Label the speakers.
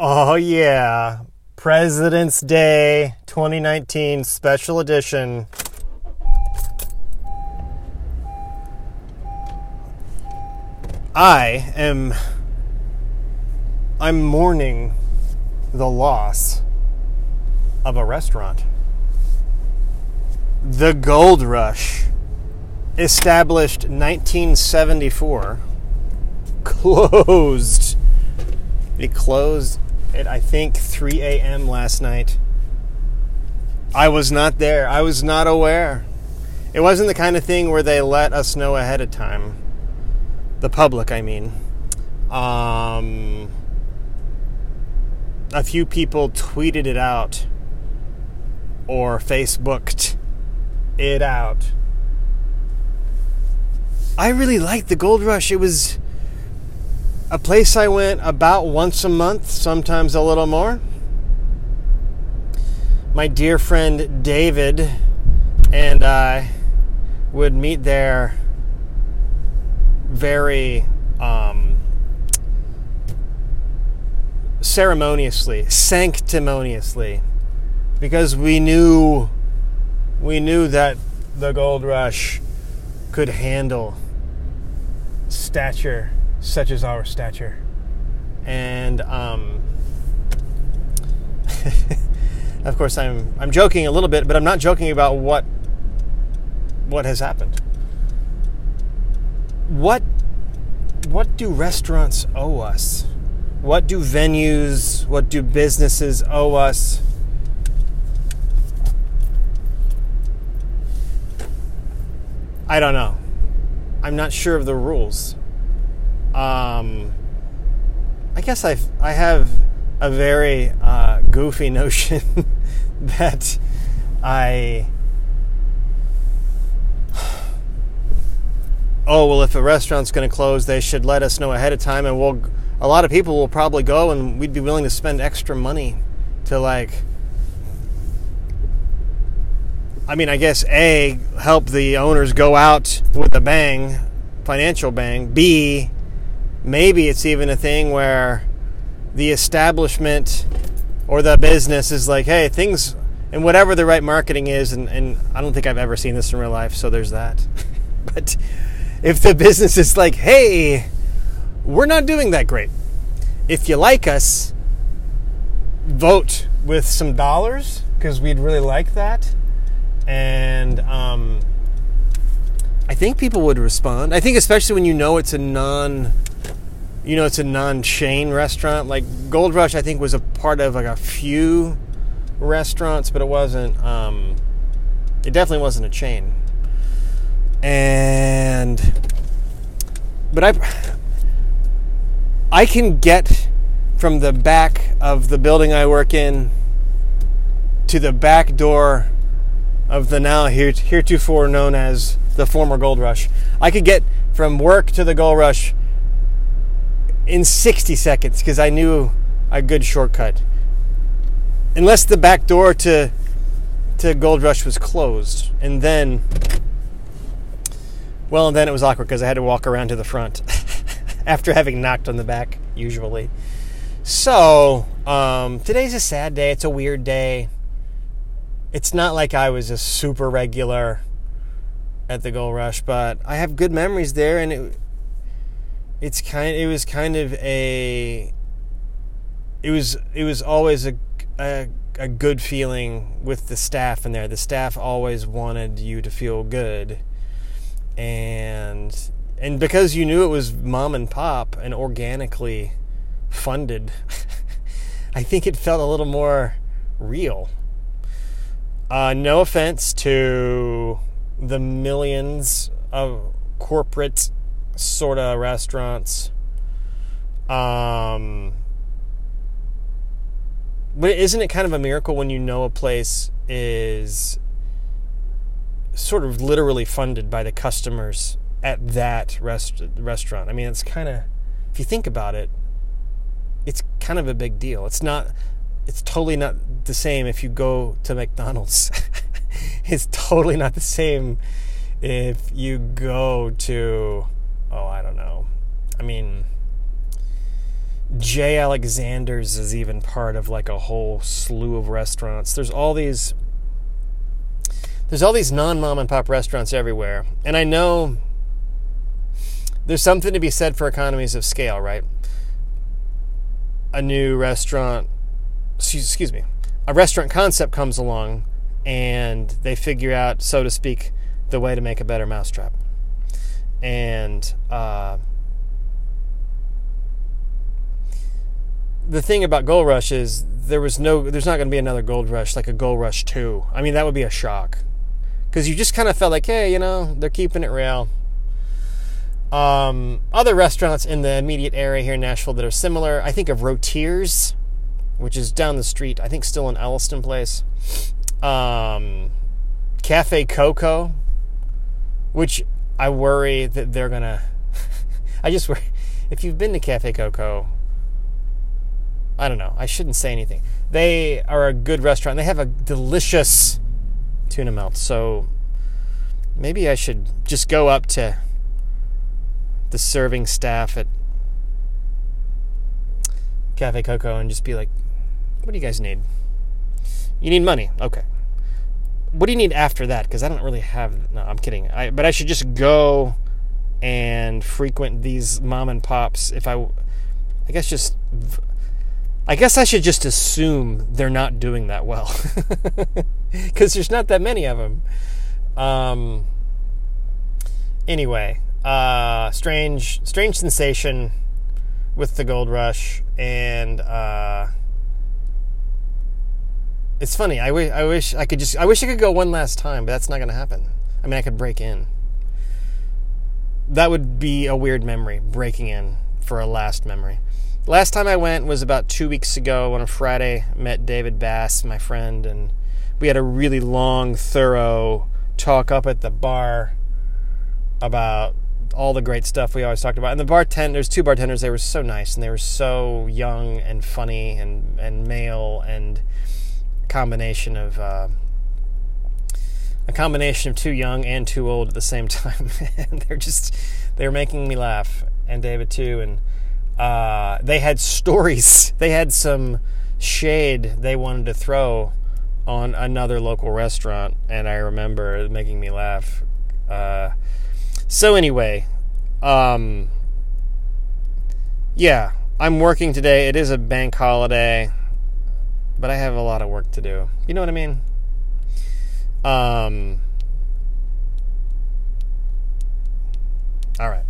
Speaker 1: Oh, yeah. President's Day 2019 special edition. I am. I'm mourning the loss of a restaurant. The Gold Rush, established 1974, closed. It closed at I think 3 a.m. last night. I was not there. I was not aware. It wasn't the kind of thing where they let us know ahead of time. The public, I mean. Um, a few people tweeted it out or Facebooked it out. I really liked the Gold Rush. It was a place I went about once a month, sometimes a little more. My dear friend David and I would meet there very um, ceremoniously, sanctimoniously, because we knew we knew that the gold rush could handle stature such as our stature. And um, of course, I'm I'm joking a little bit, but I'm not joking about what what has happened. What what do restaurants owe us? What do venues, what do businesses owe us? I don't know. I'm not sure of the rules. Um, I guess I I have a very uh, goofy notion that I oh well if a restaurant's going to close they should let us know ahead of time and we'll a lot of people will probably go and we'd be willing to spend extra money to like I mean I guess A help the owners go out with a bang financial bang B maybe it's even a thing where the establishment or the business is like, hey, things and whatever the right marketing is, and, and I don't think I've ever seen this in real life, so there's that. but if the business is like, hey, we're not doing that great. If you like us, vote with some dollars because we'd really like that. And um, I think people would respond. I think, especially when you know it's a non you know it's a non-chain restaurant. Like gold rush i think was a part of like a few restaurants but it wasn't um, it definitely wasn't a chain. And but i i can get from the back of the building i work in to the back door of the now heretofore known as the former gold rush. I could get from work to the gold rush in 60 seconds because I knew a good shortcut. Unless the back door to to Gold Rush was closed, and then, well, and then it was awkward because I had to walk around to the front after having knocked on the back. Usually, so um, today's a sad day. It's a weird day. It's not like I was a super regular at the Gold Rush, but I have good memories there, and it it's kind it was kind of a it was it was always a, a, a good feeling with the staff in there. The staff always wanted you to feel good. And and because you knew it was mom and pop and organically funded, I think it felt a little more real. Uh, no offense to the millions of corporate sort of restaurants. Um, but isn't it kind of a miracle when you know a place is sort of literally funded by the customers at that rest- restaurant? I mean, it's kind of, if you think about it, it's kind of a big deal. It's not, it's totally not the same if you go to McDonald's. it's totally not the same if you go to oh, I don't know. I mean, J. Alexander's is even part of like a whole slew of restaurants. There's all these there's all these non mom and pop restaurants everywhere. And I know there's something to be said for economies of scale, right? A new restaurant, excuse me, a restaurant concept comes along and they figure out, so to speak, the way to make a better mousetrap. And uh, the thing about Gold Rush is there was no, there's not going to be another Gold Rush like a Gold Rush 2. I mean, that would be a shock because you just kind of felt like, hey, you know, they're keeping it real. Um, other restaurants in the immediate area here in Nashville that are similar, I think of Rotier's, which is down the street. I think still in Elliston Place. Um, Cafe Coco, which I worry that they're gonna. I just worry if you've been to Cafe Coco. I don't know. I shouldn't say anything. They are a good restaurant. They have a delicious tuna melt. So maybe I should just go up to the serving staff at Cafe Coco and just be like, what do you guys need? You need money. Okay. What do you need after that? Because I don't really have. No, I'm kidding. I, but I should just go and frequent these mom and pops if I. I guess just I guess I should just assume they're not doing that well because there's not that many of them. Um, anyway, uh, strange, strange sensation with the gold rush, and uh, it's funny. I wish, I wish I could just, I wish I could go one last time, but that's not going to happen. I mean, I could break in. That would be a weird memory, breaking in for a last memory. Last time I went was about two weeks ago on a Friday. Met David Bass, my friend, and we had a really long, thorough talk up at the bar about all the great stuff we always talked about. And the bartenders, two bartenders, they were so nice and they were so young and funny and, and male and combination of uh, a combination of too young and too old at the same time. and they're just they're making me laugh, and David too, and uh, they had stories. They had some shade they wanted to throw on another local restaurant, and I remember making me laugh. Uh, so anyway, um, yeah, I'm working today. It is a bank holiday, but I have a lot of work to do. You know what I mean? Um, all right.